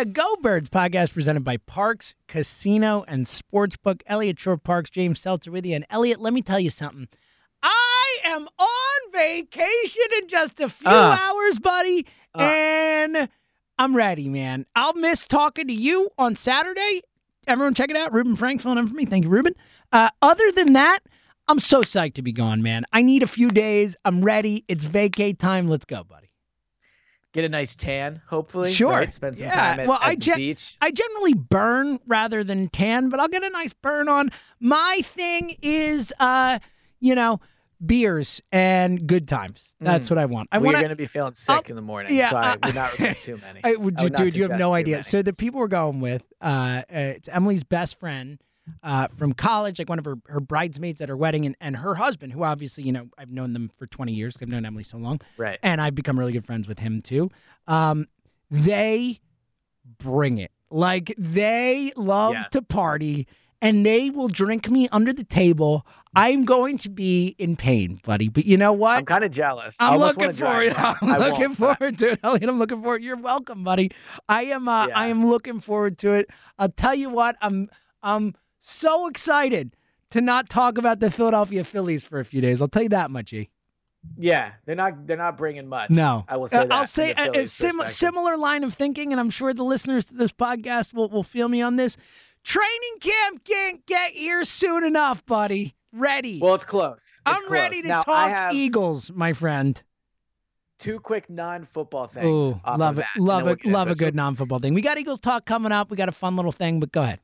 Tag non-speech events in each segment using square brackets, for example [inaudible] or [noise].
The Go Birds podcast presented by Parx Casino and Sportsbook. Eliot Shorr-Parks, James Seltzer with you. And Eliot, let me tell you something. I am on vacation in just a few Uh. hours, buddy. And I'm ready, man. I'll miss talking to you on Saturday. Everyone, check it out. Reuben Frank filling in for me. Thank you, Reuben. Uh, other than that, I'm so psyched to be gone, man. I need a few days. I'm ready. It's vacay time. Let's go, buddy. Get a nice tan, hopefully. Sure. Right? Spend some Yeah. time at, Well, at I the gen- beach. I generally burn rather than tan, but I'll get a nice burn on. My thing is, uh, you know, beers and good times. That's Mm. what I want. I well, want you're going to be feeling sick in the morning, yeah, so I uh, would not recommend [laughs] too many. I would, I would dude, you have no idea. many. So the people we're going with, uh, uh, it's Emily's best friend uh, from college, like one of her, her bridesmaids at her wedding, and, and her husband, who obviously, you know, I've known them for 20 years. I've known Emily so long right. and I've become really good friends with him too. Um, they bring it. Like they love Yes. to party and they will drink me under the table. I'm going to be in pain, buddy. But you know what? I'm kind of jealous. I'm looking forward. I'm I looking forward to it, Eliot. I'm looking forward. You're welcome, buddy. I am. Uh, I am looking forward to it. I'll tell you what. I'm. I'm so excited to not talk about the Philadelphia Phillies for a few days. I'll tell you that much, E. Yeah, they're not. They're not bringing much. No, I will say Uh, that. I'll say a, a sim- similar line of thinking, and I'm sure the listeners to this podcast will, will feel me on this. Training camp can't get here soon enough, buddy. Ready. Well, it's close. It's I'm close. ready to now, talk Eagles, my friend. two quick non-football things. Ooh, love it, that, and love it, love a good non-football thing. We got Eagles talk coming up. We got a fun little thing, but go ahead.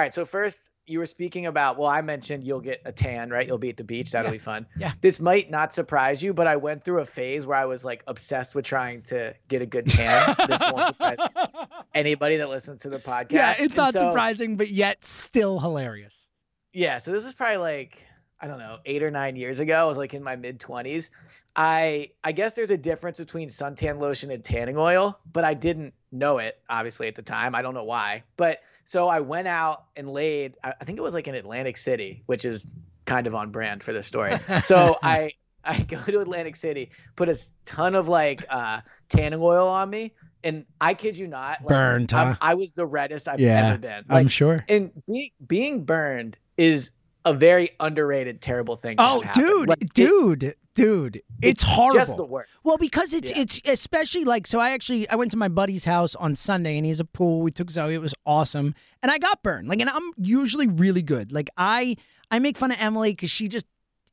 All right. So first, you were speaking about. Well, I mentioned you'll get a tan, right? You'll be at the beach. That'll Yeah. be fun. Yeah. This might not surprise you, but I went through a phase where I was like obsessed with trying to get a good tan. this won't surprise [laughs] anybody that listens to the podcast. yeah, it's And not so- surprising, but yet still hilarious. Yeah. So this was probably like I don't know, eight or nine years ago. I was like in my mid twenties. I I guess there's a difference between suntan lotion and tanning oil, but I didn't know it obviously at the time. I don't know why. But so I went out and laid. I think it was like in Atlantic City, which is kind of on brand for this story. So [laughs] I I go to Atlantic City, put a ton of like uh, tanning oil on me, and I kid you not, like, Burned, huh? I was the reddest I've Yeah, ever been. I'm sure. and being being burned is a very underrated, terrible thing. Oh, dude, Like, it- dude, dude, it's, horrible. Just the worst. Well, because it's Yeah. it's especially like so. I actually I went to my buddy's house on Sunday, and he has a pool. We took Zoe. It was awesome, and I got burned. Like, and I'm usually really good. Like I I make fun of Emily because she just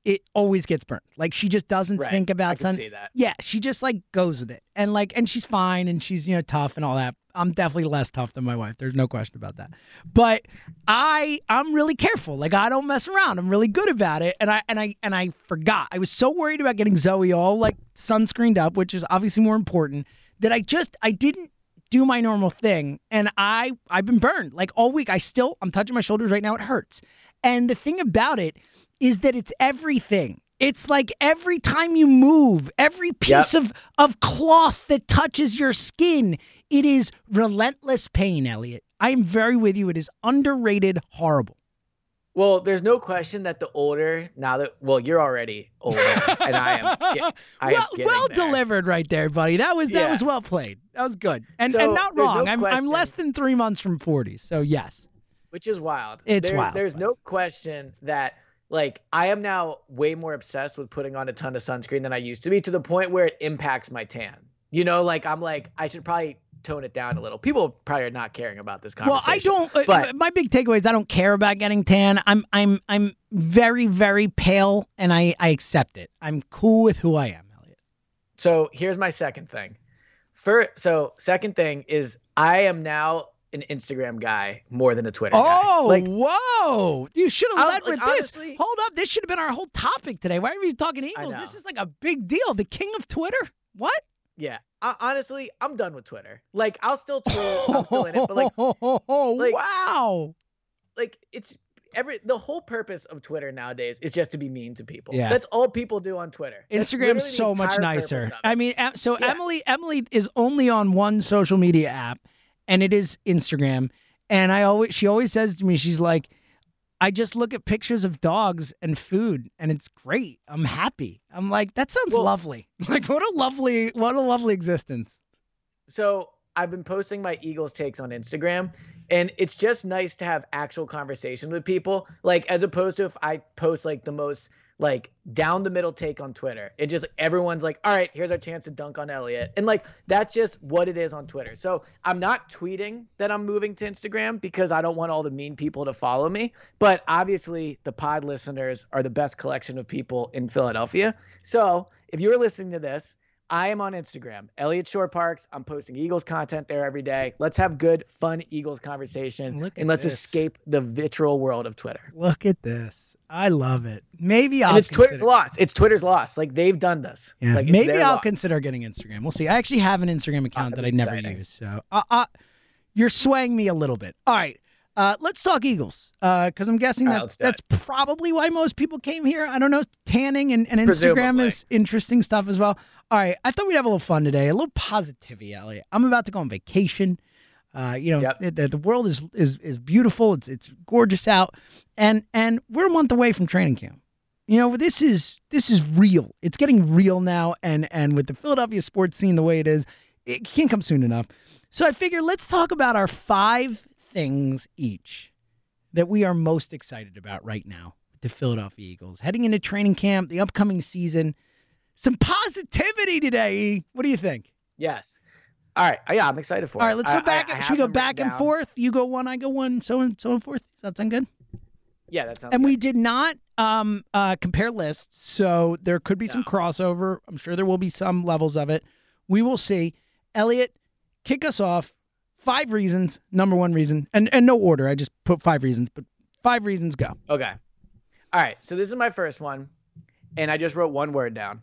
it always gets burned. Like she just doesn't Right. think about sun. Yeah, she just like goes with it. And like and she's fine and she's, you know, tough and all that. I'm definitely less tough than my wife. There's no question about that. But I I'm really careful. Like I don't mess around. I'm really good about it. And I and I and I forgot. I was so worried about getting Zoe all like sunscreened up, which is obviously more important, that I just I didn't do my normal thing and I I've been burned. Like all week I still I'm touching my shoulders right now. It hurts. And the thing about it is that it's everything. It's like every time you move, every piece of, of cloth that touches your skin, it is relentless pain, Eliot. I am very with you. It is underrated, horrible. Well, there's no question that the older now that well, you're already older, and I am. [laughs] ge- I well, getting well delivered right there, buddy. That was that Yeah. was well played. That was good. And So, and not there's no wrong. I'm I'm less than three months from forty. So yes. which is wild. It's There- wild, There's but- no question that like I am now way more obsessed with putting on a ton of sunscreen than I used to be to the point where it impacts my tan. You know, like I'm like I should probably tone it down a little. People probably are not caring about this conversation. Well. I don't. uh, but- my big takeaway is I don't care about getting tan. I'm I'm I'm very very pale, and I I accept it. I'm cool with who I am, Eliot. So here's my second thing. First, so second thing is I am now an Instagram guy more than a Twitter guy. Oh, Like whoa! You should have led with like, this. honestly- Hold up, this should have been our whole topic today. Why are we talking Eagles? This is like a big deal. The king of Twitter. What? Yeah, I, honestly, I'm done with Twitter. Like I'll still troll, I'm still in it, but like [laughs] like- wow. like it's every the whole purpose of Twitter nowadays is just to be mean to people. Yeah. That's all people do on Twitter. That's Instagram's so much nicer. I mean, so Yeah. Emily Emily is only on one social media app, and it is Instagram. And I always she always says to me, she's like, I just look at pictures of dogs and food, and it's great. I'm happy. I'm like, that sounds Well- lovely. [laughs] Like, what a lovely, what a lovely existence. so I've been posting my Eagles takes on Instagram, and it's just nice to have actual conversation with people. Like as opposed to if I post like the most like down the middle take on Twitter. It just everyone's like, all right, here's our chance to dunk on Eliot. And like that's just what it is on Twitter. So I'm not tweeting that I'm moving to Instagram because I don't want all the mean people to follow me. But obviously the pod listeners are the best collection of people in Philadelphia. So if you're listening to this, I am on Instagram, Eliot Shorr-Parks. I'm posting Eagles content there every day. Let's have good, fun Eagles conversation, and let's this. escape the vitriol world of Twitter. Look at this. I love it. Maybe I'll and it's Twitter's consider- loss. It's Twitter's loss. Like they've done this. Yeah, Like maybe I'll loss. consider getting Instagram. We'll see. I actually have an Instagram account that I never exciting. use. So uh, uh, you're swaying me a little bit. All right. Uh, let's talk Eagles because I'm guessing that that's probably why most people came here. I don't know. Tanning and, and Instagram Presumably. is interesting stuff as well. All right. I thought we'd have a little fun today, a little positivity, Eliot. I'm about to go on vacation. Uh, you know, Yep. the, the, the world is, is is beautiful. It's it's gorgeous out, and and we're a month away from training camp. You know, this is this is real. It's getting real now, and and with the Philadelphia sports scene the way it is, it can't come soon enough. So I figure let's talk about our five things each that we are most excited about right now with the Philadelphia Eagles heading into training camp, the upcoming season. Some positivity today. What do you think? Yes. All right. Uh, Yeah, I'm excited for All it. right, let's go I- back. I- I should we go back and down. forth? You go one, I go one, so and so and forth. Does that sound good? Yeah, that sounds. and good. we did not um, uh, compare lists, so there could be some crossover. I'm sure there will be some levels of it. We will see. Eliot, kick us off. Five reasons. Number one reason, and and no order. I just put five reasons, but five reasons go. Okay. All right. So this is my first one, and I just wrote one word down: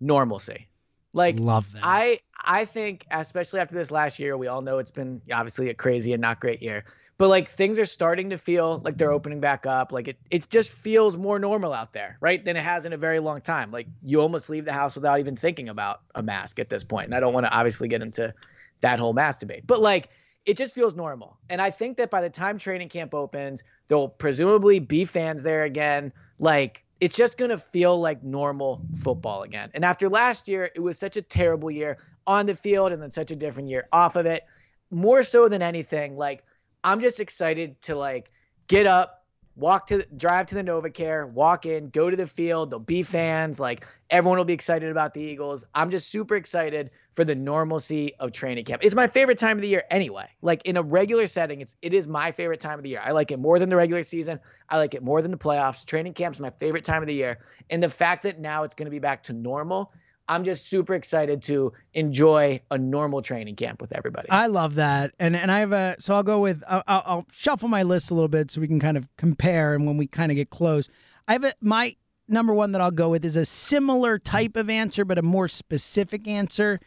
normalcy. Like Love that. I I think especially after this last year, we all know it's been obviously a crazy and not great year. But like things are starting to feel like they're opening back up. Like it it just feels more normal out there, right? Than it has in a very long time. Like you almost leave the house without even thinking about a mask at this point. And I don't want to obviously get into that whole mask debate. But like it just feels normal. And I think that by the time training camp opens, there'll presumably be fans there again. Like it's just going to feel like normal football again. And after last year, it was such a terrible year on the field and then such a different year off of it. More so than anything, like I'm just excited to like get up, walk to drive to the NovaCare, walk in, go to the field. There'll be fans. Like everyone will be excited about the Eagles. I'm just super excited for the normalcy of training camp. It's my favorite time of the year anyway. Like in a regular setting, it's it is my favorite time of the year. I like it more than the regular season. I like it more than the playoffs. Training camp's my favorite time of the year. And the fact that now it's going to be back to normal I'm just super excited to enjoy a normal training camp with everybody. I love that, and and I have a so I'll go with I'll, I'll shuffle my list a little bit so we can kind of compare, and when we kind of get close, I have a, my number one that I'll go with is a similar type of answer, but a more specific answer,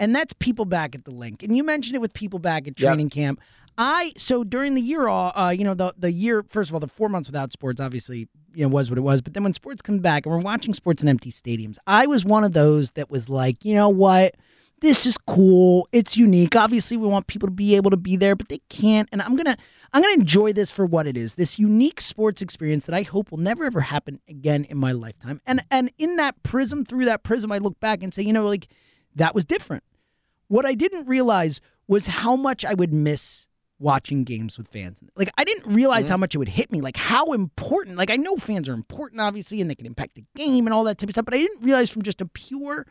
and that's people back at the Linc. And you mentioned it with people back at training yep. camp. I so during the year, uh, you know, the the year first of all, the four months without sports obviously you know was what it was. But then when sports come back and we're watching sports in empty stadiums, I was one of those that was like, you know what, this is cool, it's unique. Obviously, we want people to be able to be there, but they can't. And I'm gonna I'm gonna enjoy this for what it is, this unique sports experience that I hope will never ever happen again in my lifetime. And and in that prism, through that prism, I look back and say, you know, like that was different. What I didn't realize was how much I would miss watching games with fans. Like I didn't realize mm-hmm. how much it would hit me. Like how important. Like I know fans are important, obviously, and they can impact the game and all that type of stuff. But I didn't realize from just a pure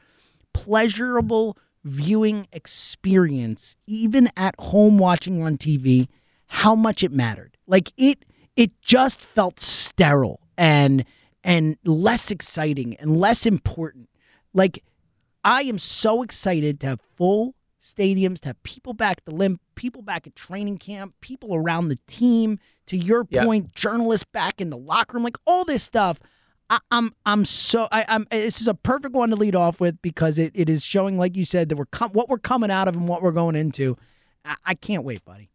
pleasurable viewing experience, even at home watching on TV, how much it mattered. Like it, it just felt sterile and and less exciting and less important. Like I am so excited to have full stadiums, to have people back at the Linc, people back at training camp, people around the team. To your point, journalists back in the locker room, like all this stuff. I, am I'm, I'm so I, am This is a perfect one to lead off with because it, it is showing, like you said, that we're com- what we're coming out of and what we're going into. I, I can't wait, buddy.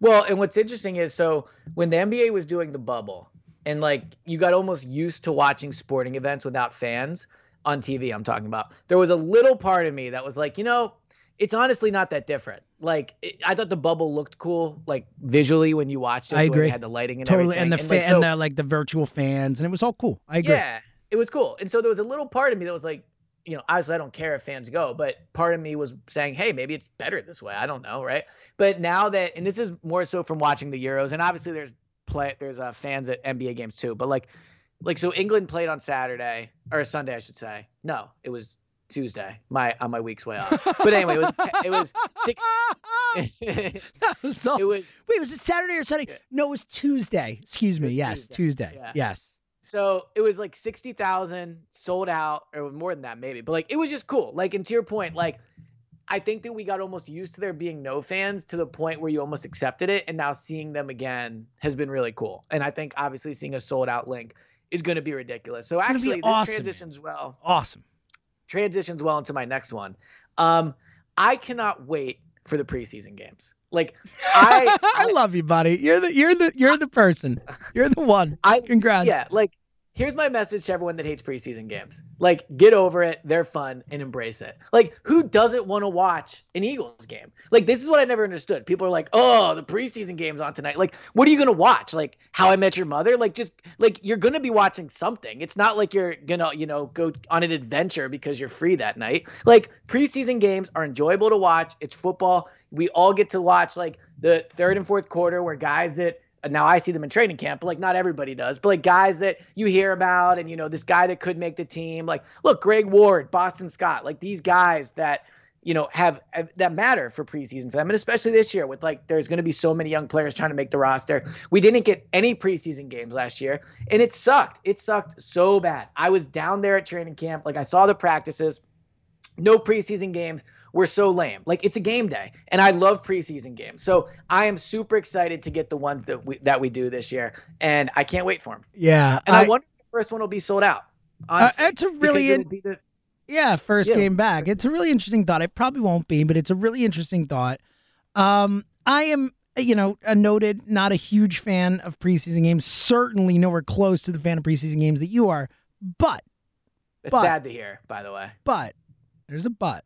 Well, and what's interesting is so when the NBA was doing the bubble, and like you got almost used to watching sporting events without fans on TV. I'm talking about. There was a little part of me that was like, you know, it's honestly not that different. Like it, I thought the bubble looked cool, like visually when you watched it. I agree. It had the lighting and totally, everything. and the and, like, so, and the like the virtual fans, and it was all cool. I agree. Yeah, it was cool. And so there was a little part of me that was like, you know, obviously I don't care if fans go, but part of me was saying, hey, maybe it's better this way. I don't know, right? But now that, and this is more so from watching the Euros, and obviously there's play, there's uh, fans at NBA games too, but like, like so England played on Saturday or Sunday, I should say. No, it was Tuesday. My on my week's way off. But anyway, it was it was six. [laughs] all, [laughs] it was wait, was it Saturday or Sunday? No, it was Tuesday. Excuse me. Yes, Tuesday. Tuesday. Yeah. Yes. So it was like sixty thousand sold out, or more than that maybe. But like it was just cool. Like and to your point, like I think that we got almost used to there being no fans to the point where you almost accepted it, and now seeing them again has been really cool. And I think obviously seeing a sold out Linc is going to be ridiculous. So it's actually, awesome, this transitions man. well. Awesome transitions well into my next one. Um, I cannot wait for the preseason games. Like [laughs] I, I, I love you, buddy. You're the you're the you're the person. You're the one. I congrats. Yeah, like here's my message to everyone that hates preseason games. Like, get over it. They're fun and embrace it. Like, who doesn't want to watch an Eagles game? Like, this is what I never understood. People are like, oh, the preseason game's on tonight. Like, what are you going to watch? Like, How I Met Your Mother? Like, just, like, you're going to be watching something. It's not like you're going to, you know, go on an adventure because you're free that night. Like, preseason games are enjoyable to watch. It's football. We all get to watch, like, the third and fourth quarter where guys that, now I see them in training camp, but like not everybody does. But like guys that you hear about, and you know this guy that could make the team. Like, look, Greg Ward, Boston Scott, like these guys that you know have, have that matter for preseason for them, and especially this year with like there's going to be so many young players trying to make the roster. We didn't get any preseason games last year, and it sucked. It sucked so bad. I was down there at training camp, like I saw the practices, no preseason games were so lame. Like it's a game day, and I love preseason games. So I am super excited to get the ones that we that we do this year, and I can't wait for them. Yeah, and I, I wonder if the first one will be sold out. Honestly, uh, it's a really in, the, yeah first yeah. game back. It's a really interesting thought. It probably won't be, but it's a really interesting thought. Um, I am you know, a noted, not a huge fan of preseason games. Certainly nowhere close to the fan of preseason games that you are. But it's but, sad to hear, by the way. But there's a but.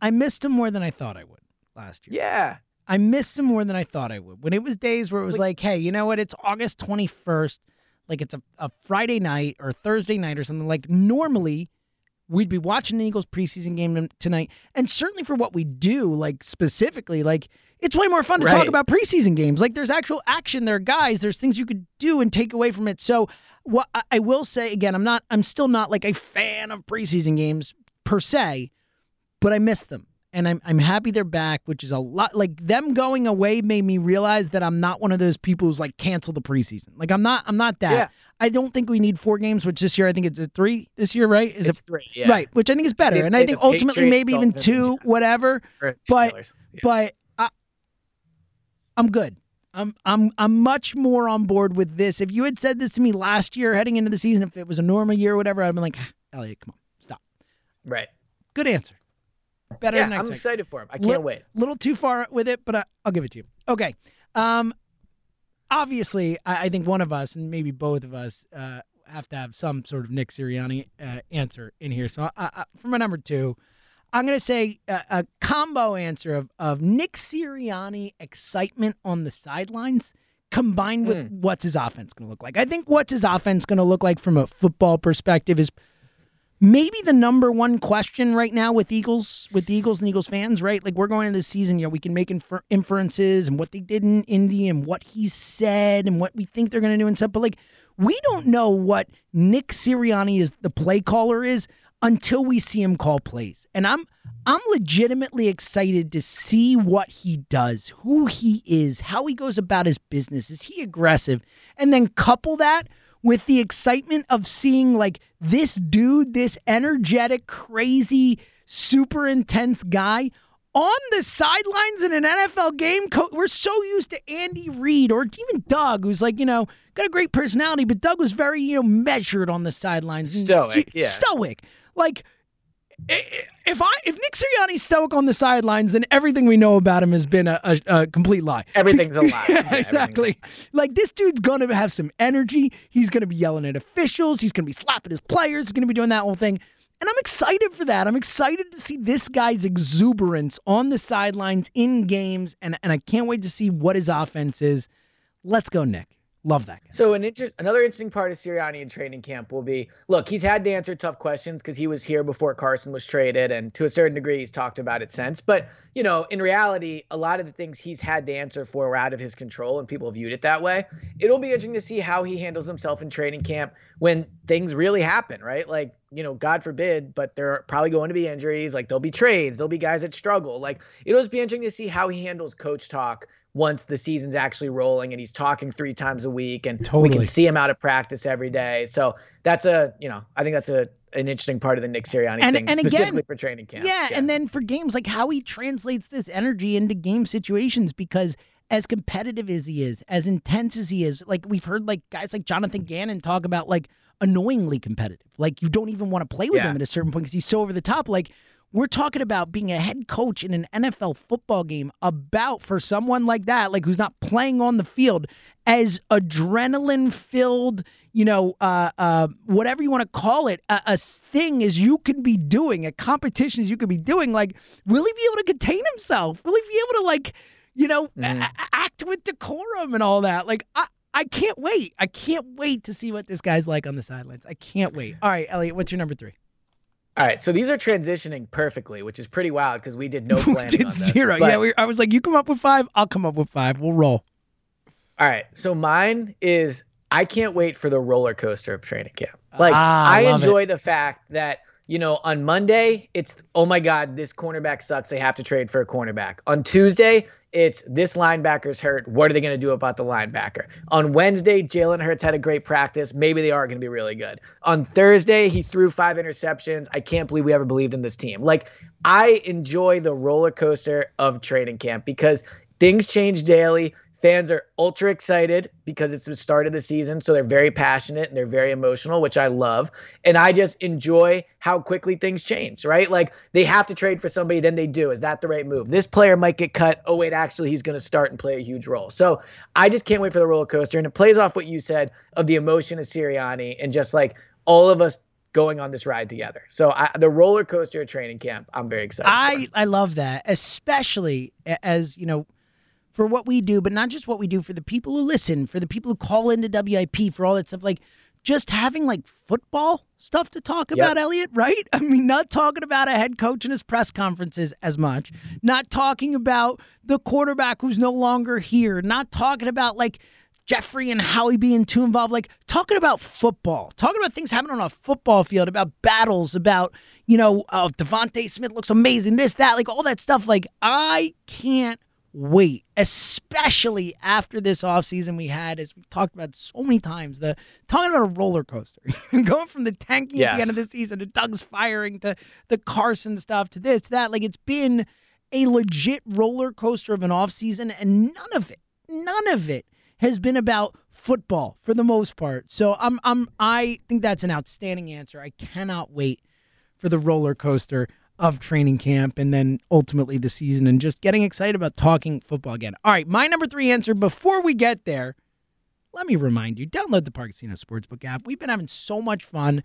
I missed him more than I thought I would last year. Yeah. I missed him more than I thought I would. When it was days where it was like, like hey, you know what? It's August 21st. Like it's a, a Friday night or Thursday night or something. Like normally we'd be watching the Eagles preseason game tonight. And certainly for what we do, like specifically, like it's way more fun to Right. talk about preseason games. Like there's actual action there, guys. There's things you could do and take away from it. So what I- I will say again, I'm not, I'm still not like a fan of preseason games per se, but I miss them. And I'm I'm happy they're back, which is a lot. Like them going away made me realize that I'm not one of those people who's like cancel the preseason. Like I'm not I'm not that. Yeah. I don't think we need four games, which this year I think it's a three this year, right? Is It's it three, yeah. right? Which I think is better, They and I think ultimately Patriots, maybe even two, whatever. But- Yeah. But I, I'm good. I'm I'm I'm much more on board with this. If you had said this to me last year, heading into the season, if it was a normal year or whatever, I'd been like, "Ah, Eliot, come on, stop. right. Good answer. Better Yeah, I'm excited for him. I can't wait. A little too far with it, but I, I'll give it to you. Okay. Um, obviously, I, I think one of us, and maybe both of us, uh, have to have some sort of Nick Sirianni uh, answer in here. So, I, I, for my number two, I'm going to say a, a combo answer of, of Nick Sirianni excitement on the sidelines combined with what's his offense going to look like. I think what's his offense going to look like from a football perspective is maybe the number one question right now with Eagles, with the Eagles and Eagles fans, right? Like we're going into this season, you know, we can make infer- inferences and what they did in Indy and what he said and what we think they're going to do and stuff. But like, we don't know what Nick Sirianni is, the play caller is, until we see him call plays. And I'm I'm legitimately excited to see what he does, who he is, how he goes about his business. Is he aggressive? And then couple that with the excitement of seeing like this dude, this energetic, crazy, super intense guy on the sidelines in an NFL game. Co- we're so used to Andy Reid or even Doug, who's like, you know, got a great personality, but Doug was very, you know, measured on the sidelines. Stoic, yeah. Stoic. Like, i- i- if I if Nick Sirianni's stoic on the sidelines, then everything we know about him has been a, a, a complete lie. Everything's a [laughs] lie. Yeah, a exactly. Like this dude's gonna have some energy. He's gonna be yelling at officials. He's gonna be slapping his players. He's gonna be doing that whole thing. And I'm excited for that. I'm excited to see this guy's exuberance on the sidelines in games, and and I can't wait to see what his offense is. Let's go, Nick. Love that guy. So an inter- another interesting part of Sirianni in training camp will be look, he's had to answer tough questions because he was here before Carson was traded, and to a certain degree, he's talked about it since. But you know, in reality, a lot of the things he's had to answer for were out of his control, and people viewed it that way. It'll be interesting to see how he handles himself in training camp when things really happen, right? Like you know, God forbid, but there are probably going to be injuries. Like there'll be trades, there'll be guys that struggle. Like it'll just be interesting to see how he handles coach talk once the season's actually rolling and he's talking three times a week and we can see him out of practice every day. So that's a, you know, I think that's a an interesting part of the Nick Sirianni And- thing, and again- specifically for training camp. Yeah, and then for games, like how he translates this energy into game situations because as competitive as he is, as intense as he is, like we've heard like guys like Jonathan Gannon talk about like annoyingly competitive. Like you don't even want to play with Yeah. him at a certain point because he's so over the top. Like we're talking about being a head coach in an NFL football game about for someone like that, like who's not playing on the field, as adrenaline filled, you know, uh, uh, whatever you want to call it, a, a thing as you can be doing, a competition as you could be doing. Like, will he be able to contain himself? Will he be able to like, you know, a- a- act with decorum and all that? Like, I. I can't wait. I can't wait to see what this guy's like on the sidelines. I can't wait. All right, Eliot, what's your number three? All right, so these are transitioning perfectly, which is pretty wild because we did no [laughs] We planning did on this. zero. but- yeah, we, I was like, you come up with five, I'll come up with five. We'll roll. All right. So mine is I can't wait for the roller coaster of training camp. Like Ah, I love it. enjoy the fact that you know on Monday it's oh my god this cornerback sucks they have to trade for a cornerback. On Tuesday it's this linebacker's hurt. What are they going to do about the linebacker? On Wednesday, Jalen Hurts had a great practice. Maybe they are going to be really good. On Thursday, he threw five interceptions. I can't believe we ever believed in this team. Like, I enjoy the roller coaster of training camp because things change daily. Fans are ultra excited because it's the start of the season. So they're very passionate and they're very emotional, which I love. And I just enjoy how quickly things change, right? Like they have to trade for somebody, then they do. Is that the right move? This player might get cut. Oh, wait, actually, he's going to start and play a huge role. So I just can't wait for the roller coaster. And it plays off what you said of the emotion of Sirianni and just like all of us going on this ride together. So I, the roller coaster training camp, I'm very excited. I, for. I love that, especially as, you know, for what we do, but not just what we do, for the people who listen, for the people who call into WIP, for all that stuff. Like, just having like football stuff to talk about, Eliot, right? [laughs] I mean, not talking about a head coach in his press conferences as much, not talking about the quarterback who's no longer here, not talking about like Jeffrey and Howie being too involved, like talking about football, talking about things happening on a football field, about battles, about, you know, uh, DeVonta Smith looks amazing, this, that, like all that stuff. Like, I can't wait, especially after this offseason we had, as we've talked about so many times, the talking about a roller coaster. [laughs] Going from the tanking at the end of the season to Doug's firing to the Carson stuff to this, to that. Like it's been a legit roller coaster of an offseason, and none of it, none of it has been about football for the most part. So I'm I'm I think that's an outstanding answer. I cannot wait for the roller coaster of training camp and then ultimately the season and just getting excited about talking football again. All right, my number three answer before we get there, let me remind you download the Parx Casino Sportsbook app. We've been having so much fun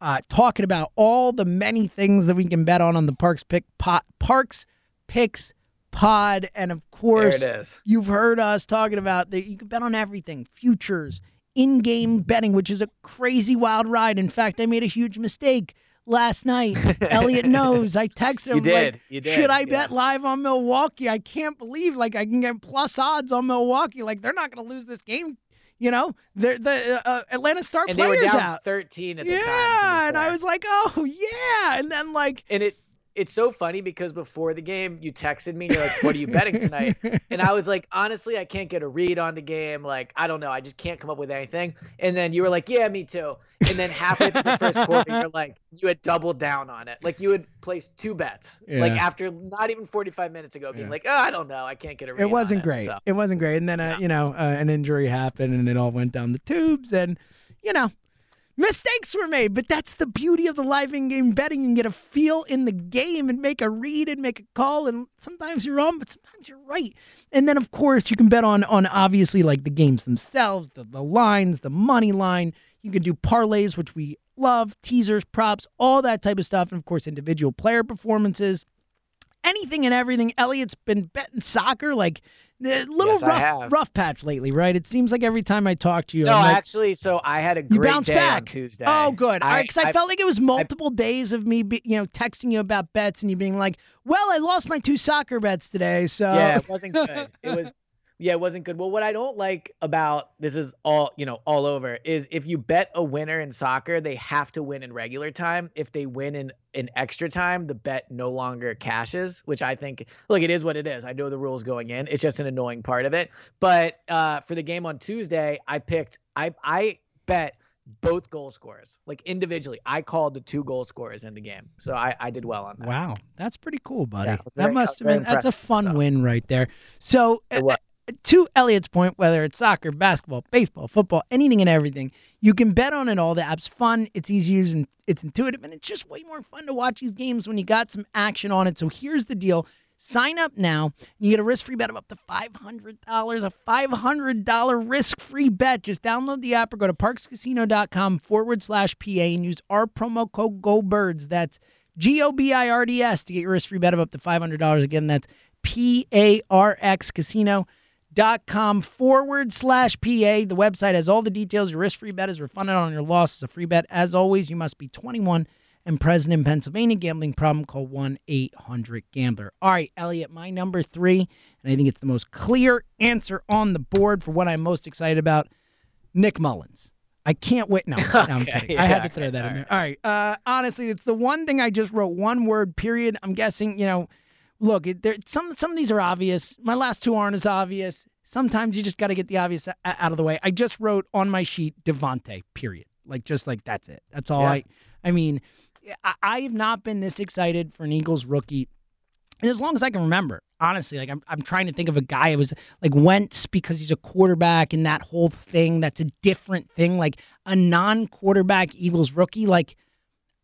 uh, talking about all the many things that we can bet on on the Parx Pick pot, Parx Picks Pod. And of course, There it is. you've heard us talking about that you can bet on everything futures, in game betting, which is a crazy wild ride. In fact, I made a huge mistake last night. [laughs] Eliot knows. I texted him You did. like, You did, should I yeah. bet live on Milwaukee? I can't believe like I can get plus odds on Milwaukee. Like they're not going to lose this game. You know, they're the uh, Atlanta star And they were players down out. 13 at the yeah, time. be and I was like, oh yeah, and then like and it it's so funny because before the game you texted me and you're like what are you betting tonight? And i was like honestly i can't get a read on the game. Like i don't know. I just can't come up with anything. And then you were like yeah me too. And then halfway through the first quarter you're like you had doubled down on it. Like you had placed two bets like after not even 45 minutes ago being Yeah. like oh i don't know. I can't get a read it wasn't it. great. So, It wasn't great, and then uh, you know uh, an injury happened, and it all went down the tubes, and you know. Mistakes were made, but that's the beauty of the live in-game betting. You can get a feel in the game and make a read and make a call. And sometimes you're wrong, but sometimes you're right. And then, of course, you can bet on on obviously like the games themselves, the the lines, the money line. You can do parlays, which we love, teasers, props, all that type of stuff, and of course, individual player performances anything and everything. Eliot's been betting soccer like a little Yes, rough, rough patch lately, right? It seems like every time I talk to you, no like, actually so i had a you great bounce day back. on tuesday Oh, good. I, Because I, I- felt like it was multiple days of me, be, you know, texting you about bets and you being like, "Well, I lost my two soccer bets today, so yeah it wasn't good it was [laughs] yeah it wasn't good. Well what i don't like about this is all you know all over is if you bet a winner in soccer they have to win in regular time. If they win in in extra time the bet no longer cashes which i think look it is what it is. I know the rules going in. It's just an annoying part of it. But uh for the game on tuesday i picked i i bet both goal scorers like individually. I called the two goal scorers in the game. So i i did well on that. Wow, that's pretty cool, buddy. Yeah, I was that must have been that's a fun myself. win right there. So, It was. To Eliot's point, whether it's soccer, basketball, baseball, football, anything and everything, you can bet on it all. The app's fun, it's easy to use, and it's intuitive, and it's just way more fun to watch these games when you got some action on it. So here's the deal. Sign up now. And you get a risk-free bet of up to $500, a $500 risk-free bet. Just download the app or go to parxcasino.com forward slash PA and use our promo code GOBIRDS. That's G-O-B-I-R-D-S to get your risk-free bet of up to $500. Again, that's P-A-R-X Casino dot com forward slash PA. The website has all the details. Your risk free bet is refunded on your loss. It's a free bet. As always, you must be 21 and present in Pennsylvania. Gambling problem, call 1 800 Gambler. All right, Eliot, my number three, and I think it's the most clear answer on the board for what I'm most excited about Nick Mullens. I can't wait. No, no I'm [laughs] kidding. I had to yeah, throw that in there. All right. Uh, honestly, it's the one thing I just wrote one word, period. I'm guessing, you know, look, there, some some of these are obvious. My last two aren't as obvious. Sometimes you just got to get the obvious out of the way. I just wrote on my sheet DeVonta. Period. Like just like that's it. That's all Yeah. I. I mean, I, I have not been this excited for an Eagles rookie, and as long as I can remember. Honestly, like I'm, I'm trying to think of a guy who was like Wentz because he's a quarterback and that whole thing. That's a different thing. Like a non-quarterback Eagles rookie. Like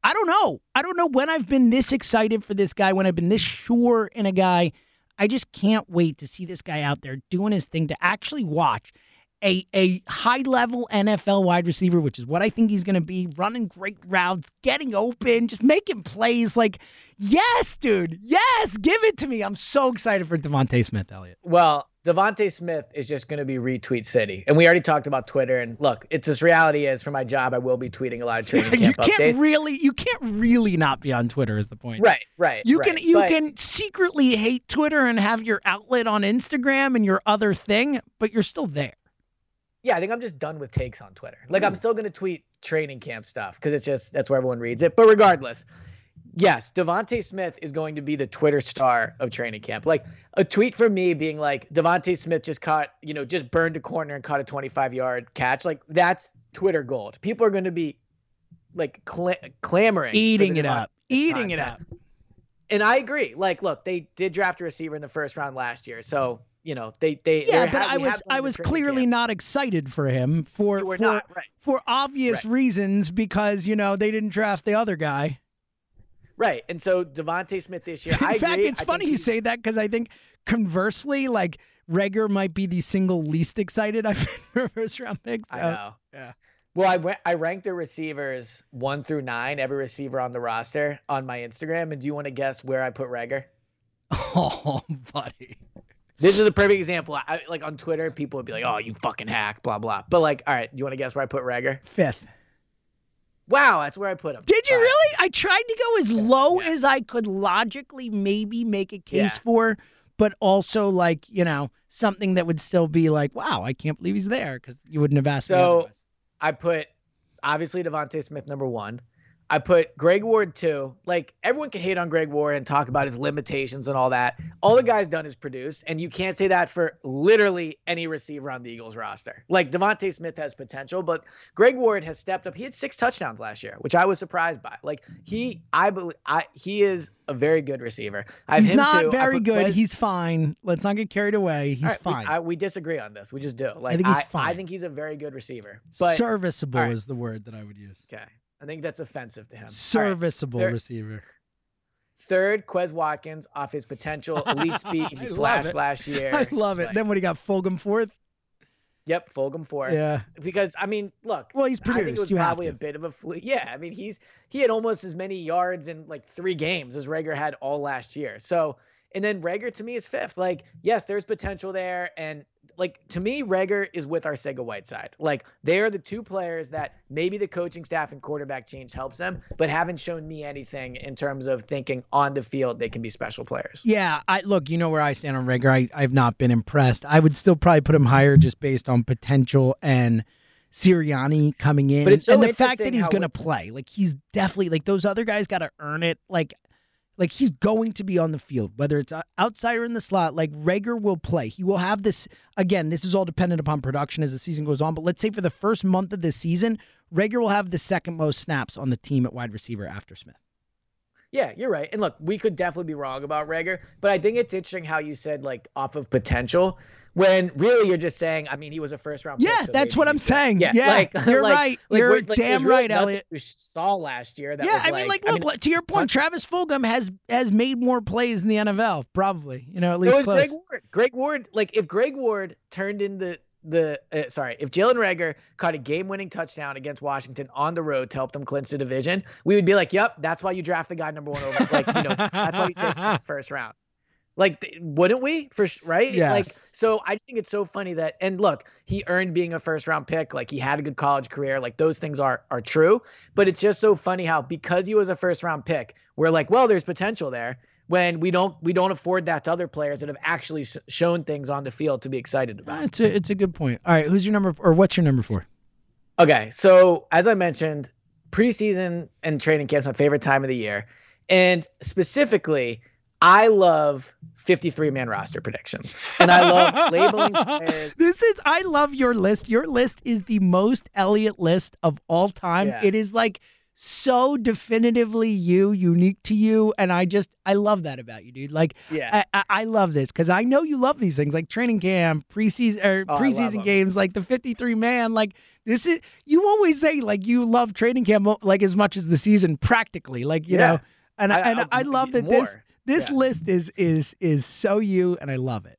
I don't know. I don't know when I've been this excited for this guy, when I've been this sure in a guy. I just can't wait to see this guy out there doing his thing to actually watch a, a high level NFL wide receiver, which is what I think he's going to be, running great routes, getting open, just making plays. Like, yes, dude. Yes, give it to me. I'm so excited for DeVonta Smith, Eliot. Well, DeVonta Smith is just going to be retweet city, and we already talked about Twitter. And look, it's this reality is for my job, I will be tweeting a lot of training camp you can't updates. really, you can't really not be on Twitter. Is the point? right, right. You right. can you But- can secretly hate Twitter and have your outlet on Instagram and your other thing, but you're still there. Yeah, I think I'm just done with takes on Twitter. Like I'm still gonna tweet training camp stuff because it's just that's where everyone reads it. But regardless, yes, DeVonta Smith is going to be the Twitter star of training camp. Like a tweet from me being like DeVonta Smith just caught, you know, just burned a corner and caught a 25 yard catch. Like that's Twitter gold. People are going to be like cla- clamoring, Eating it up. Eating it up. And I agree. Like, look, they did draft a receiver in the first round last year, so you know they they Yeah, but ha- I was I was clearly camp. not excited for him for for, not right. for obvious Right. reasons because you know they didn't draft the other guy. Right. And so DeVonta Smith this year, [laughs] In I fact, agree. it's I funny you say that because I think conversely, like Reagor might be the single least excited I've been [laughs] for first round pick. So. I know. yeah. Well, I went, I ranked the receivers one through nine, every receiver on the roster on my Instagram. And do you want to guess where I put Reagor? Oh, [laughs] buddy. This is a perfect example. I, like on Twitter, people would be like, "Oh, you fucking hack," blah blah. But like, all right, do you want to guess where I put Reagor? Fifth. Wow, that's where I put him. Did you Five. really? I tried to go as low yeah. as I could logically maybe make a case Yeah. for, but also like, you know, something that would still be like, wow, I can't believe he's there because you wouldn't have asked me So. I put obviously DeVonta Smith number one. I put Greg Ward too. Like everyone can hate on Greg Ward and talk about his limitations and all that. All the guy's done is produce, and you can't say that for literally any receiver on the Eagles roster. Like DeVonta Smith has potential, but Greg Ward has stepped up. He had six touchdowns last year, which I was surprised by. Like he, I believe, I he is a very good receiver. I have He's him not too. Very good. Quez- He's fine. Let's not get carried away. He's right, we- fine. I, we disagree on this. We just do. Like I think he's I, fine. I think he's a very good receiver. But Serviceable right. is the word that I would use. okay, I think that's offensive to him. Right. Serviceable There- receiver. Third, Quez Watkins off his potential [laughs] elite speed. He flashed last year. I love it. Like, then what he got Fulgham fourth, yep, Fulgham fourth. yeah. Because I mean, look. Well, he's produced. I think it was You probably a bit of a fluke. Yeah, I mean, he's he had almost as many yards in like three games as Reagor had all last year. So, and then Reagor to me is fifth. Like, yes, there's potential there, and like to me, Reagor is with Arcega-Whiteside. Like, they are the two players that maybe the coaching staff and quarterback change helps them, but haven't shown me anything in terms of thinking on the field they can be special players. Yeah, I look. You know where I stand on Reagor. I I've not been impressed. I would still probably put him higher just based on potential and Sirianni coming in, But it's so and the fact that he's going to play. Like he's definitely like those other guys got to earn it. Like. Like he's going to be on the field, whether it's uh, outside or in the slot. Like Reagor will play. He will have this again. This is all dependent upon production as the season goes on. But let's say for the first month of this season, Reagor will have the second most snaps on the team at wide receiver after Smith. Yeah, you're right. And look, we could definitely be wrong about Reagor, but I think it's interesting how you said like off of potential when really you're just saying, I mean, he was a first round. Yeah, pick, so that's what I'm saying. Yeah, Yeah, like, [laughs] you're like- right. like, You're like, damn really right, Eliot. We saw last year that yeah, I mean, like, I look, mean, to your point, Travis Fulgham has has made more plays in the NFL, probably. You know, at least. so is close. Greg Ward. Greg Ward, like if Greg Ward turned in the uh, sorry, if Jalen Reagor caught a game-winning touchdown against Washington on the road to help them clinch the division, we would be like, "Yep, that's why you draft the guy number one over." Like, you know, that's why you take first round. Like, wouldn't we? For sh- right? Like, so I just think it's so funny that, and look, he earned being a first round pick. Like, he had a good college career. Like, those things are are true. But it's just so funny how because he was a first round pick, we're like, well, there's potential there. When we don't we don't afford that to other players that have actually shown things on the field to be excited about. It's a it's a good point. All right, who's your number or what's your number four? Okay, so as I mentioned, preseason and training camp's my favorite time of the year, and specifically, I love 53 man roster predictions, and I love [laughs] labeling players. This is I love your list. Your list is the most Eliot list of all time. Yeah. It is like so definitively you, unique to you, and I just I love that about you, dude. Like Yeah, I, I, love this because I know you love these things like training camp, er, preseason or Oh, preseason games, like the 53 man. Like this is you always say like you love training camp like as much as the season practically, like you Yeah. know. And I, and I- I love that this this Yeah. list is is is so you, and I love it.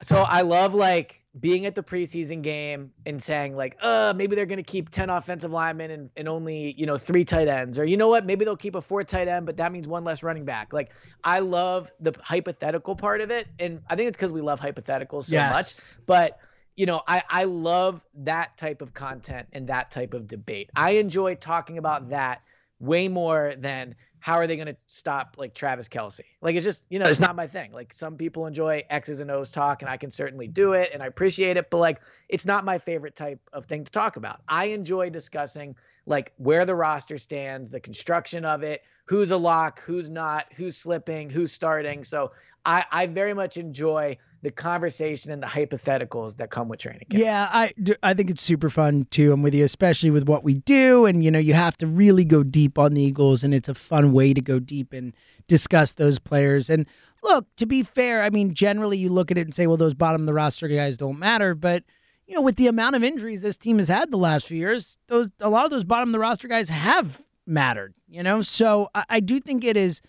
So I love like being at the preseason game and saying like, uh, maybe they're gonna keep 10 offensive linemen and, and only, you know, three tight ends. Or you know what? Maybe they'll keep a four tight end, but that means one less running back. Like I love the hypothetical part of it. And I think it's because we love hypotheticals so Yes. much. But you know, I, I love that type of content and that type of debate. I enjoy talking about that way more than how are they going to stop like Travis Kelce? Like it's just, you know, it's not my thing. Like some people enjoy X's and O's talk and I can certainly do it and I appreciate it, but like it's not my favorite type of thing to talk about. I enjoy discussing like where the roster stands, the construction of it, who's a lock, who's not, who's slipping, who's starting. So I, I very much enjoy the conversation and the hypotheticals that come with training camp. Yeah, I I think it's super fun too. I'm with you, especially with what we do, and you know, you have to really go deep on the Eagles, and it's a fun way to go deep and discuss those players. And look, to be fair, I mean, generally you look at it and say, well, those bottom of the roster guys don't matter, but you know, with the amount of injuries this team has had the last few years, those a lot of those bottom of the roster guys have mattered. You know, so I, I do think it is.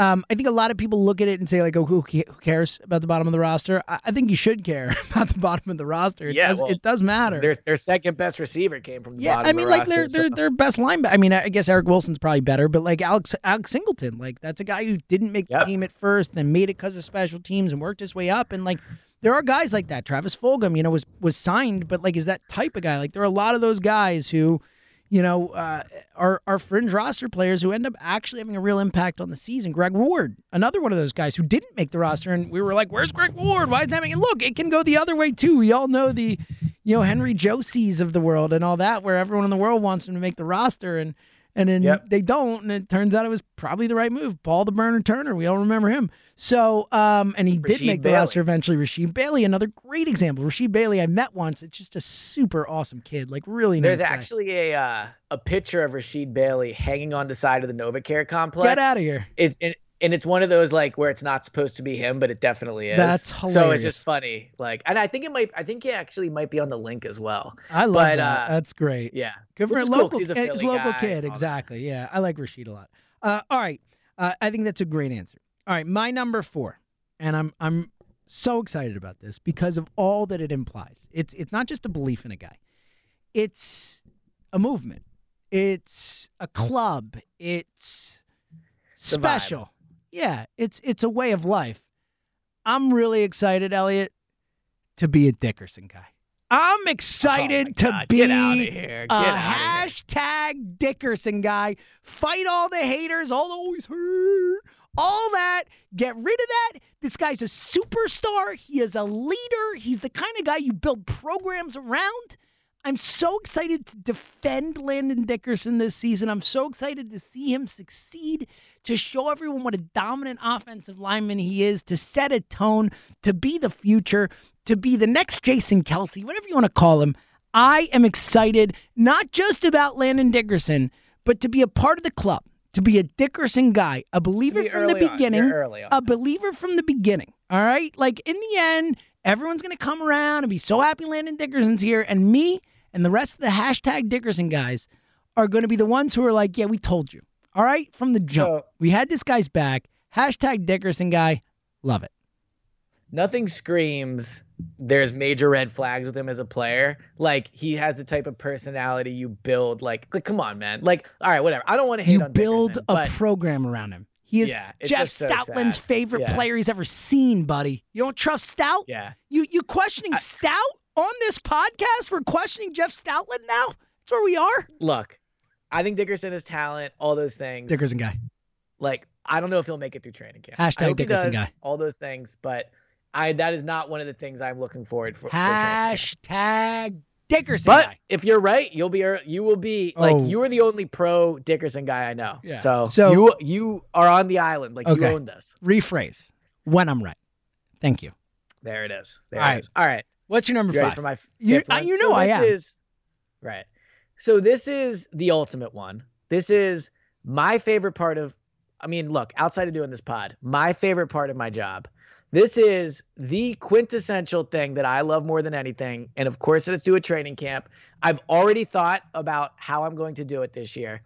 Um, I think a lot of people look at it and say like, "Oh, who, cares about the bottom of the roster?" I, I think you should care [laughs] about the bottom of the roster. It Yeah, does, well, it does matter. Their their second best receiver came from the yeah, bottom I of mean, the like roster, their so- their their best linebacker. I mean, I guess Eric Wilson's probably better, but like Alex Alex Singleton, like that's a guy who didn't make the Yep. team at first, then made it because of special teams and worked his way up. And like there are guys like that. Travis Fulgham, you know, was was signed, but like is that type of guy. Like there are a lot of those guys who you know, uh, are are fringe roster players who end up actually having a real impact on the season. Greg Ward, another one of those guys who didn't make the roster, and we were like, "Where's Greg Ward? Why is that making?" Look, it can go the other way too. We all know the, you know, Henry Joseys of the world and all that, where everyone in the world wants him to make the roster, and and then Yep. they don't, and it turns out it was probably the right move. Paul the Burner Turner, we all remember him. So, um, and he did Rasheed make the Bailey. roster eventually. Rasheed Bailey, another great example. Rasheed Bailey, I met once. It's just a super awesome kid, like really There's nice. actually a uh, a picture of Rasheed Bailey hanging on the side of the NovaCare complex. Get out of here. It's and, and it's one of those like where it's not supposed to be him, but it definitely is. That's hilarious. So it's just funny. Like, and I think it might. I think he actually might be on the Linc as well. I love But, that. uh, That's great. Yeah. Good for a is cool local, he's a local kid. and all that. Exactly. Yeah, I like Rasheed a lot. Uh, all right, uh, I think that's a great answer. All right, my number four, and I'm I'm so excited about this because of all that it implies. It's it's not just a belief in a guy. It's a movement. It's a club. It's special. Yeah, it's it's a way of life. I'm really excited, Eliot, to be a Dickerson guy. I'm excited Oh to God, be Get out of here. Get a out of here. hashtag Dickerson guy. Fight all the haters, all the always hurt, all that. Get rid of that. This guy's a superstar. He is a leader. He's the kind of guy you build programs around. I'm so excited to defend Landon Dickerson this season. I'm so excited to see him succeed, to show everyone what a dominant offensive lineman he is, to set a tone, to be the future, to be the next Jason Kelce, whatever you want to call him. I am excited not just about Landon Dickerson, but to be a part of the club, to be a Dickerson guy, a believer be from the beginning, You're early on. a believer from the beginning. All right. Like in the end, everyone's going to come around and be so happy Landon Dickerson's here. And me and the rest of the hashtag Dickerson guys are going to be the ones who are like, yeah, we told you. All right. From the jump, So- we had this guy's back. Hashtag Dickerson guy. Love it. Nothing screams there's major red flags with him as a player. Like he has the type of personality you build. Like, like come on, man. Like, all right, whatever. I don't want to hate You on build Dickerson, a but program around him. He is Yeah, Jeff so Stoutland's sad. favorite Yeah. player he's ever seen, buddy. You don't trust Stout? yeah. You you questioning Stout on this podcast? We're questioning Jeff Stoutland now? That's where we are. Look, I think Dickerson is talent, all those things. Dickerson guy. like I don't know if he'll make it through training camp. Hashtag I hope he Dickerson does, guy. All those things, but I that is not one of the things I'm looking forward for. for. Hashtag Dickerson But guy. if you're right, you'll be you will be like Oh. you are the only pro Dickerson guy I know. Yeah. So, So- you you are on the island, like Okay. you owned us. Rephrase. When I'm right. Thank you. There it is. There All it right. is. All right. What's your number You five? for my You- one? you So know I this am. Is, right. So this is the ultimate one. This is my favorite part of. I mean, look, outside of doing this pod, my favorite part of my job. This is the quintessential thing that I love more than anything, and of course, it's do a training camp. I've already thought about how I'm going to do it this year.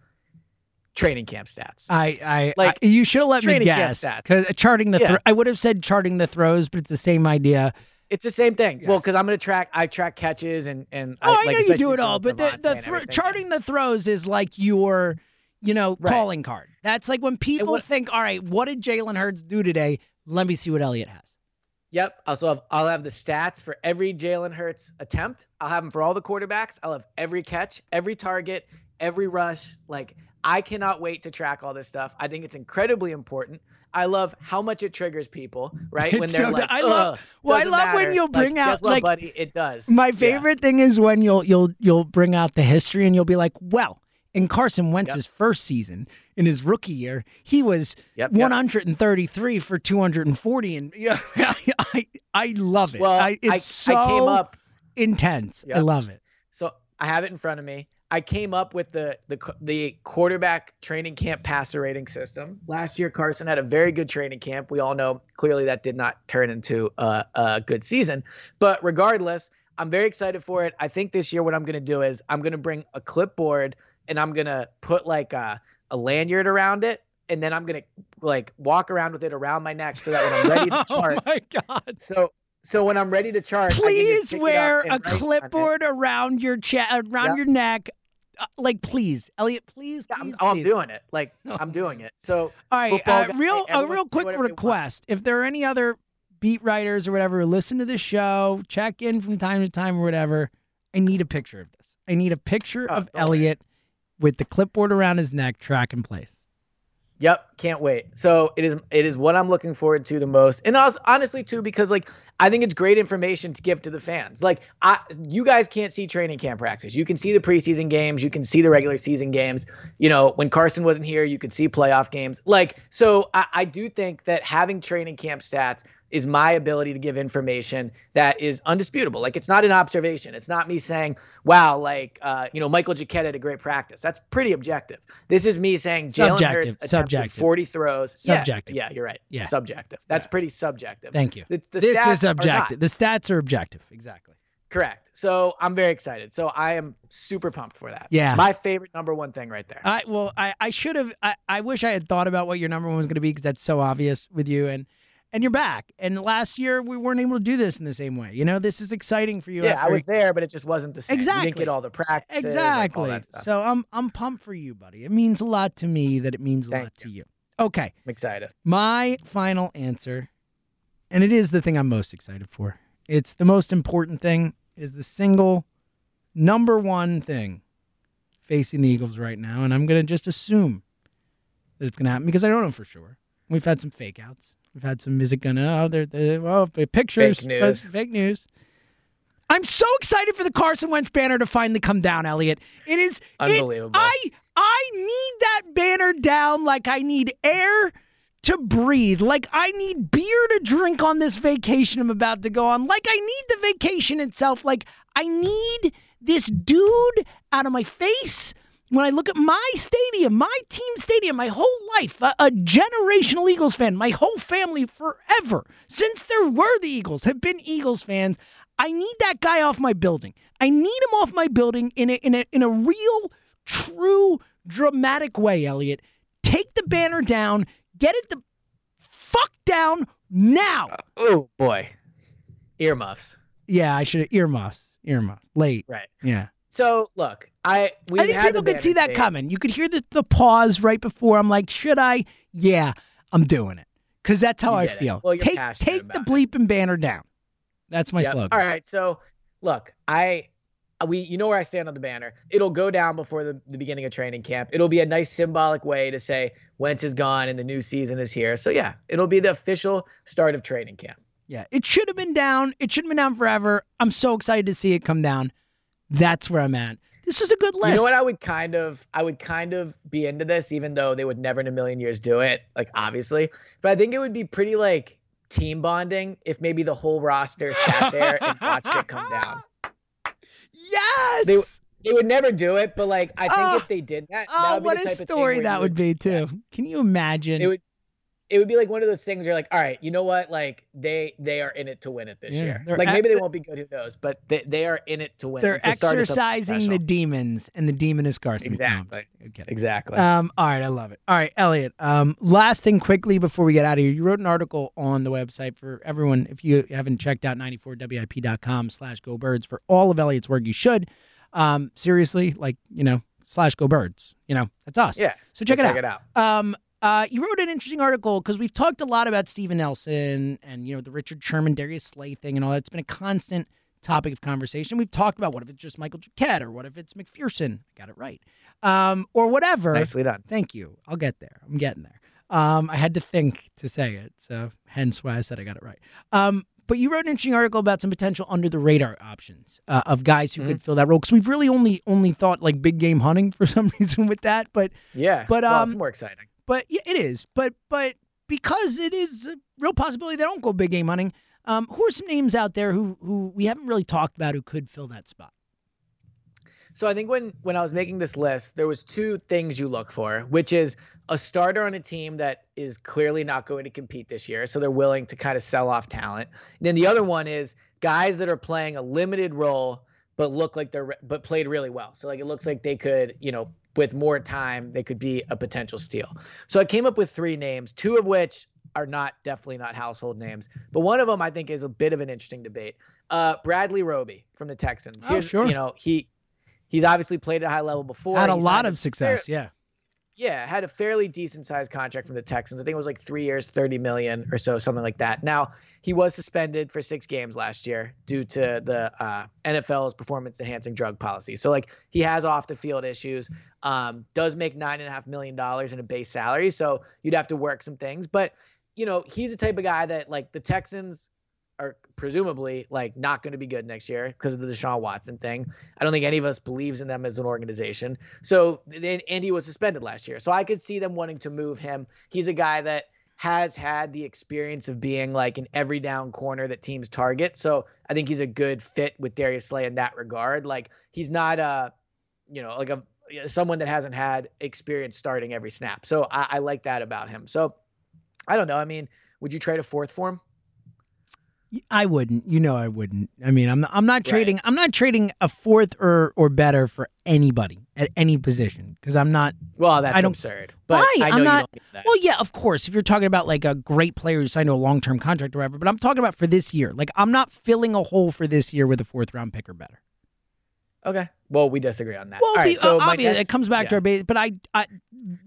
Training camp stats. I, I, Like, I- you should have let me training camp guess. stats. 'Cause charting the, Yeah. thro- I would have said charting the throws, but it's the same idea. It's the same thing. Well, because I'm gonna track. I track catches and and. Oh, I, like, know you do it all, but the the thro- charting the throws is like your, you know, Right. calling card. That's like when people what- think, all right, what did Jalen Hurts do today? Let me see what Eliot has. Yep. Also, have, I'll have the stats for every Jalen Hurts attempt. I'll have them for all the quarterbacks. I'll have every catch, every target, every rush. Like I cannot wait to track all this stuff. I think it's incredibly important. I love how much it triggers people, right? when It's they're so like, I love- well, I love when you'll Like, bring out, what, like- buddy, it does. My Yeah. favorite thing is when you'll you'll you'll bring out the history and you'll be like, well, in Carson Wentz's first season, in his rookie year, he was Yep, yep. 133 for 240, and [laughs] yeah, I I love it. Well, I, it's so I came up intense. I love it. So I have it in front of me. I came up with the the the quarterback training camp passer rating system. Last year, Carson had a very good training camp. We all know clearly that did not turn into a, a good season. But regardless, I'm very excited for it. I think this year what I'm gonna do is I'm gonna bring a clipboard and I'm gonna put like a, a lanyard around it, and then I'm gonna like walk around with it around my neck so that when I'm ready to [laughs] oh chart, Oh my god. so so when I'm ready to chart, I can just Please it up wear a write it. clipboard around your chest, around Yep. your neck. Uh, like, please, Eliot, please, Yeah, I'm, please, I'm doing it. Like Oh, I'm doing it. So All right, uh, guy, real a real quick whatever they want. request. If there are any other beat writers or whatever who listen to the show, check in from time to time or whatever. I need a picture of this. I need a picture Oh, of don't worry. Eliot with the clipboard around his neck, track in place. Yep, can't wait. So it is it is what I'm looking forward to the most. And also, honestly too because like I think it's great information to give to the fans. Like I you guys can't see training camp practice. You can see the preseason games, you can see the regular season games. You know, when Carson wasn't here, you could see playoff games. Like so I, I do think that having training camp stats is my ability to give information that is undisputable. Like it's not an observation. It's not me saying, "Wow, like uh, you know, Michael Jacquet had a great practice." That's pretty objective. This is me saying Jalen Hurts attempted. 40 throws. Yeah, Subjective. Yeah, you're right. Yeah. Subjective. That's Yeah. pretty subjective. Thank you. The, the this stats is objective. The stats are objective. Exactly. Correct. So I'm very excited. So I am super pumped for that. Yeah. My favorite number one thing right there. I well, I, I should have. I, I wish I had thought about what your number one was going to be because that's so obvious with you and and you're back. And last year we weren't able to do this in the same way. You know, this is exciting for you. yeah, I after- was there, but it just wasn't the same. You Exactly. didn't get all the all exactly. So I'm I'm pumped for you, buddy. It means a lot to me that it means a Thank lot to you. Okay, I'm excited. my final answer, and it is the thing I'm most excited for. It's the most important thing. Is the single number one thing facing the Eagles right now, and I'm gonna just assume that it's gonna happen because I don't know for sure. We've had some fake outs. We've had some is it gonna oh they're, they well pictures Fake news. fake news. I'm so excited for the Carson Wentz banner to finally come down, Eliot. It is it- Unbelievable. I I need that banner down like I need air to breathe, like I need beer to drink on this vacation I'm about to go on, like I need the vacation itself, like I need this dude out of my face. When I look at my stadium, my team stadium, my whole life, a, a generational Eagles fan, my whole family forever, since there were the Eagles, have been Eagles fans. I need that guy off my building. I need him off my building in a in a in a real, true, dramatic way, Eliot. Take the banner down, get it the fuck down now. Uh, oh boy. Earmuffs. Yeah, I should have earmuffs. Earmuffs. Late. Right. Yeah. So look, I we I think people could see that coming. You could hear the, the pause right before. I'm like, should I? Yeah, I'm doing it. Because that's how I feel. Well, take take the about bleeping banner down. That's my Yep. slogan. All right. So look, I we you know where I stand on the banner. It'll go down before the, the beginning of training camp. It'll be a nice symbolic way to say Wentz is gone and the new season is here. So yeah, it'll be the official start of training camp. Yeah, it should have been down. It should have been down forever. I'm so excited to see it come down. That's where I'm at. This was a good list. You know what I would kind of I would kind of be into this, even though they would never in a million years do it, like obviously. But I think it would be pretty like team bonding if maybe the whole roster sat there and watched it come down. [laughs] yes. They- They would never do it, but like I think Oh, if ah, they did that, oh, would be what a type of thing story that you would be too. Can you imagine? It would it would be like one of those things you're like, all right, you know what? Like they they are in it to win it this Yeah, year. Like maybe they the- won't be good, who knows? But they, they are in it to win. They're It's the start exercising the demons, and the demon is Carson. Exactly. Exactly. Um, all right, I love it. All right, Eliot. Um, last thing quickly before we get out of here, you wrote an article on the website for everyone. If you haven't checked out 94wip.com slash go birds for all of Eliot's work, you should. Um, seriously, like, you know, slash go birds. You know, that's us. yeah. So check it check out. it out. Um, uh, you wrote an interesting article because we've talked a lot about Steven Nelson and you know the Richard Sherman, Darius Slay thing and all that. It's been a constant topic of conversation. We've talked about what if it's just Michael Jacquet or what if it's McPhearson. I got it right. Um, or whatever. Nicely done. Thank you. I'll get there. I'm getting there. Um, I had to think to say it, so hence why I said I got it right. Um, but you wrote an interesting article about some potential under the radar options uh, of guys who could fill that role because we've really only only thought like big game hunting for [laughs] some reason with that, but Yeah. But, well, it's um, more exciting. But yeah, it is. But but because it is a real possibility they don't go big game hunting. Um, who are some names out there who who we haven't really talked about who could fill that spot? So I think when when I was making this list, there was two things you look for, which is a starter on a team that is clearly not going to compete this year, so they're willing to kind of sell off talent. And then the other one is guys that are playing a limited role but look like they're re- but played really well. So like it looks like they could, you know, with more time, they could be a potential steal. So I came up with three names, two of which are not definitely not household names, but one of them I think is a bit of an interesting debate. Uh, Bradley Roby from the Texans. Oh, Here's, sure. You know, he he's obviously played at a high level before. Had a He lot of success. Yeah. Yeah, had a fairly decent sized contract from the Texans. I think it was like three years, 30 million or so, something like that. Now, he was suspended for six games last year due to the uh, NFL's performance enhancing drug policy. So, like, he has off the field issues, um, does make $9.5 million in a base salary. So, you'd have to work some things. But, you know, he's the type of guy that, like, the Texans are presumably like not going to be good next year because of the Deshaun Watson thing. I don't think any of us believes in them as an organization. So then and he was suspended last year. So I could see them wanting to move him. He's a guy that has had the experience of being like an every down corner that teams target. So I think he's a good fit with Darius Slay in that regard. Like he's not a, you know, like a someone that hasn't had experience starting every snap. So I, I like that about him. So I don't know. I mean, would you trade a fourth for him? I wouldn't. You know, I wouldn't. I mean, I'm not, I'm not trading. I'm not trading a fourth or or better for anybody at any position because I'm not. Well, that's I don't- absurd. But Why? I you not-. Well, yeah, of course. If you're talking about like a great player who signed to a long term contract or whatever, but I'm talking about for this year. Like I'm not filling a hole for this year with a fourth round pick or better. Okay. Well, we disagree on that. Well, All right, so uh, obviously, next- it comes back yeah. to our base. But I, I,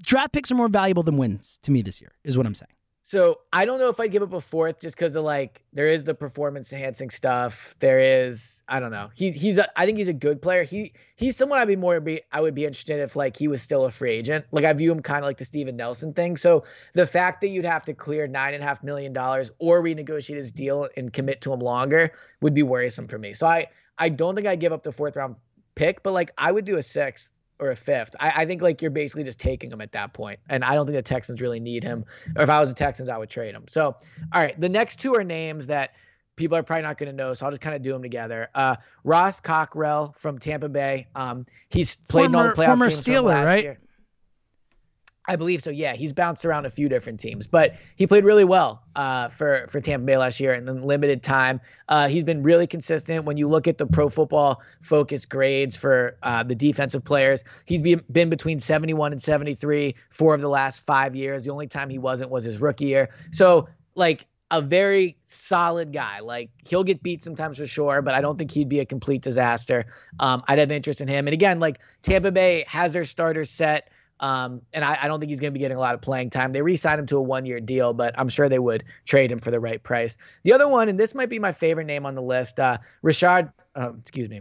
draft picks are more valuable than wins to me this year. Is what I'm saying. So I don't know if I'd give up a fourth just because of like there is the performance enhancing stuff. There is I don't know. He's he's a, I think he's a good player. He he's someone I'd be more be I would be interested if like he was still a free agent. Like I view him kind of like the Steven Nelson thing. So the fact that you'd have to clear nine and a half million dollars or renegotiate his deal and commit to him longer would be worrisome for me. So I I don't think I'd give up the fourth round pick, but like I would do a sixth or a fifth. I, I think like you're basically just taking him at that point. And I don't think the Texans really need him. Or if I was the Texans, I would trade him. So, all right, the next two are names that people are probably not going to know. So I'll just kind of do them together. Uh, Ross Cockrell from Tampa Bay. Um, he's played in all the playoff former games Steeler, last right? year. I believe so. Yeah, he's bounced around a few different teams, but he played really well uh, for for Tampa Bay last year in the limited time. Uh, he's been really consistent. When you look at the Pro Football Focus grades for uh, the defensive players, he's been been between 71 and 73 four of the last five years. The only time he wasn't was his rookie year. So like a very solid guy. Like he'll get beat sometimes for sure, but I don't think he'd be a complete disaster. Um, I'd have interest in him. And again, like Tampa Bay has their starters set. Um, and I, I don't think he's going to be getting a lot of playing time. They re-signed him to a one-year deal, but I'm sure they would trade him for the right price. The other one, and this might be my favorite name on the list, uh, Rashad. Uh, excuse me.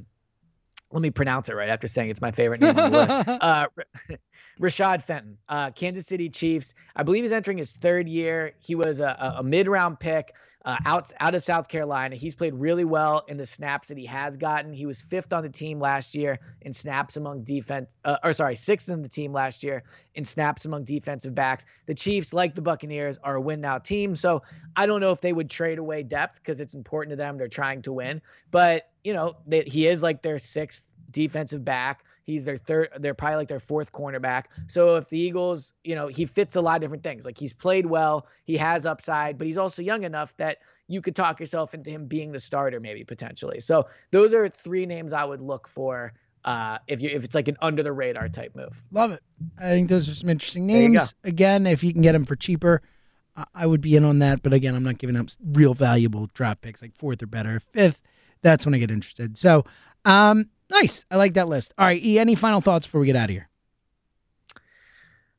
Let me pronounce it right after saying it's my favorite name on the list. [laughs] Uh, [laughs] Rashad Fenton, uh, Kansas City Chiefs. I believe he's entering his third year. He was a, a- a mid-round pick uh, out out of South Carolina. He's played really well in the snaps that he has gotten. He was fifth on the team last year in snaps among defense, uh, or sorry, sixth on the team last year in snaps among defensive backs. The Chiefs, like the Buccaneers, are a win now team. So I don't know if they would trade away depth because it's important to them. They're trying to win, but you know that he is like their sixth defensive back. He's their third, they're probably like their fourth cornerback. So if the Eagles, you know, he fits a lot of different things. Like he's played well, he has upside, but he's also young enough that you could talk yourself into him being the starter, maybe potentially. So those are three names I would look for uh, if you if it's like an under the radar type move. Love it. I think those are some interesting names. Again, if you can get them for cheaper, I would be in on that. But again, I'm not giving up real valuable draft picks like fourth or better. Fifth, that's when I get interested. So, um, nice. I like that list. All right, E. Any final thoughts before we get out of here?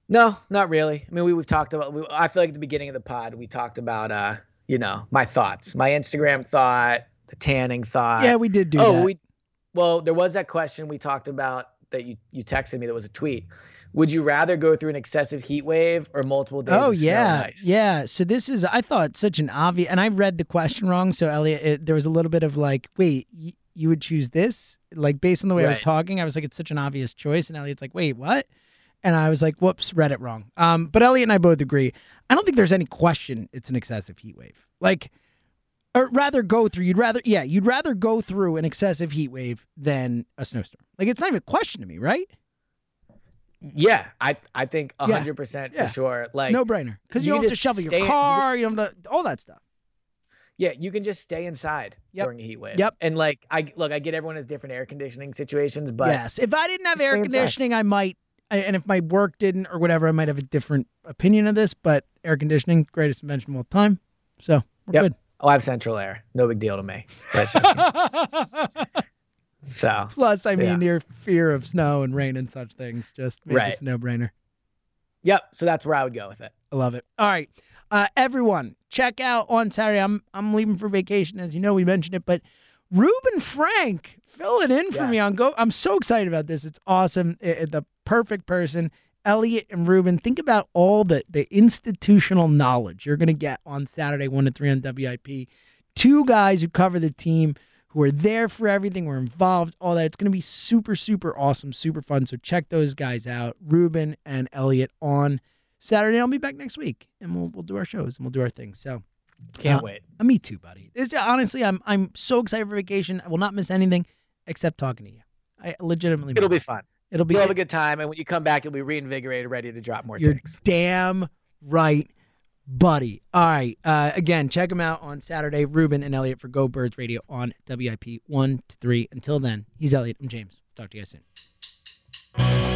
No, not really. I mean, we, we've talked about. We, I feel like at the beginning of the pod, we talked about, uh, you know, my thoughts, my Instagram thought, the tanning thought. Yeah, we did do oh, that. we. Well, there was that question we talked about that you you texted me. That was a tweet. Would you rather go through an excessive heat wave or multiple days? Oh of snow yeah, yeah. So this is I thought such an obvious, and I read the question wrong. So Eliot, it, there was a little bit of like, wait, you would choose this? Like based on the way I was talking, I was like, it's such an obvious choice, and Eliot's like, wait, what? And I was like, whoops, read it wrong. Um, but Eliot and I both agree. I don't think there's any question it's an excessive heat wave. Like, or rather go through. You'd rather, yeah, you'd rather go through an excessive heat wave than a snowstorm. Like it's not even a question to me, right? Yeah, I I think Yeah. hundred percent for Yeah. sure. Like no brainer. Because you, you don't have to shovel your car. You don't have to, all that stuff. Yeah, you can just stay inside Yep. during a heat wave. Yep. And like I look, I get everyone has different air conditioning situations, but yes, if I didn't have air stay inside. conditioning, I might, and if my work didn't or whatever, I might have a different opinion of this. But air conditioning, greatest invention of all time. So we're Yep. oh, I have central air. No big deal to me. Good. [laughs] so Plus, I mean, Yeah. your fear of snow and rain and such things just makes Right. a no-brainer. Yep. So that's where I would go with it. I love it. All right, uh, everyone, check out on Saturday. I'm I'm leaving for vacation, as you know. We mentioned it, but Reuben Frank filling in for me on Go. I'm so excited about this. It's awesome. It- it- the perfect person, Eliot and Reuben. Think about all the the institutional knowledge you're going to get on Saturday, one to three on WIP. Two guys who cover the team. Who are there for everything? We're involved, all that. It's going to be super, super awesome, super fun. So check those guys out, Reuben and Eliot on Saturday. I'll be back next week, and we'll we'll do our shows and we'll do our thing. So, Can't Uh, wait. uh, me too, buddy. It's, honestly, I'm I'm so excited for vacation. I will not miss anything except talking to you. I legitimately. It'll mean be fun. It'll be. You'll have a good time, and when you come back, you'll be reinvigorated, ready to drop more You're damn right, buddy. All right. Uh, again, check him out on Saturday. Reuben and Eliot for Go Birds Radio on WIP 1 to 3. Until then, he's Eliot. I'm James. Talk to you guys soon.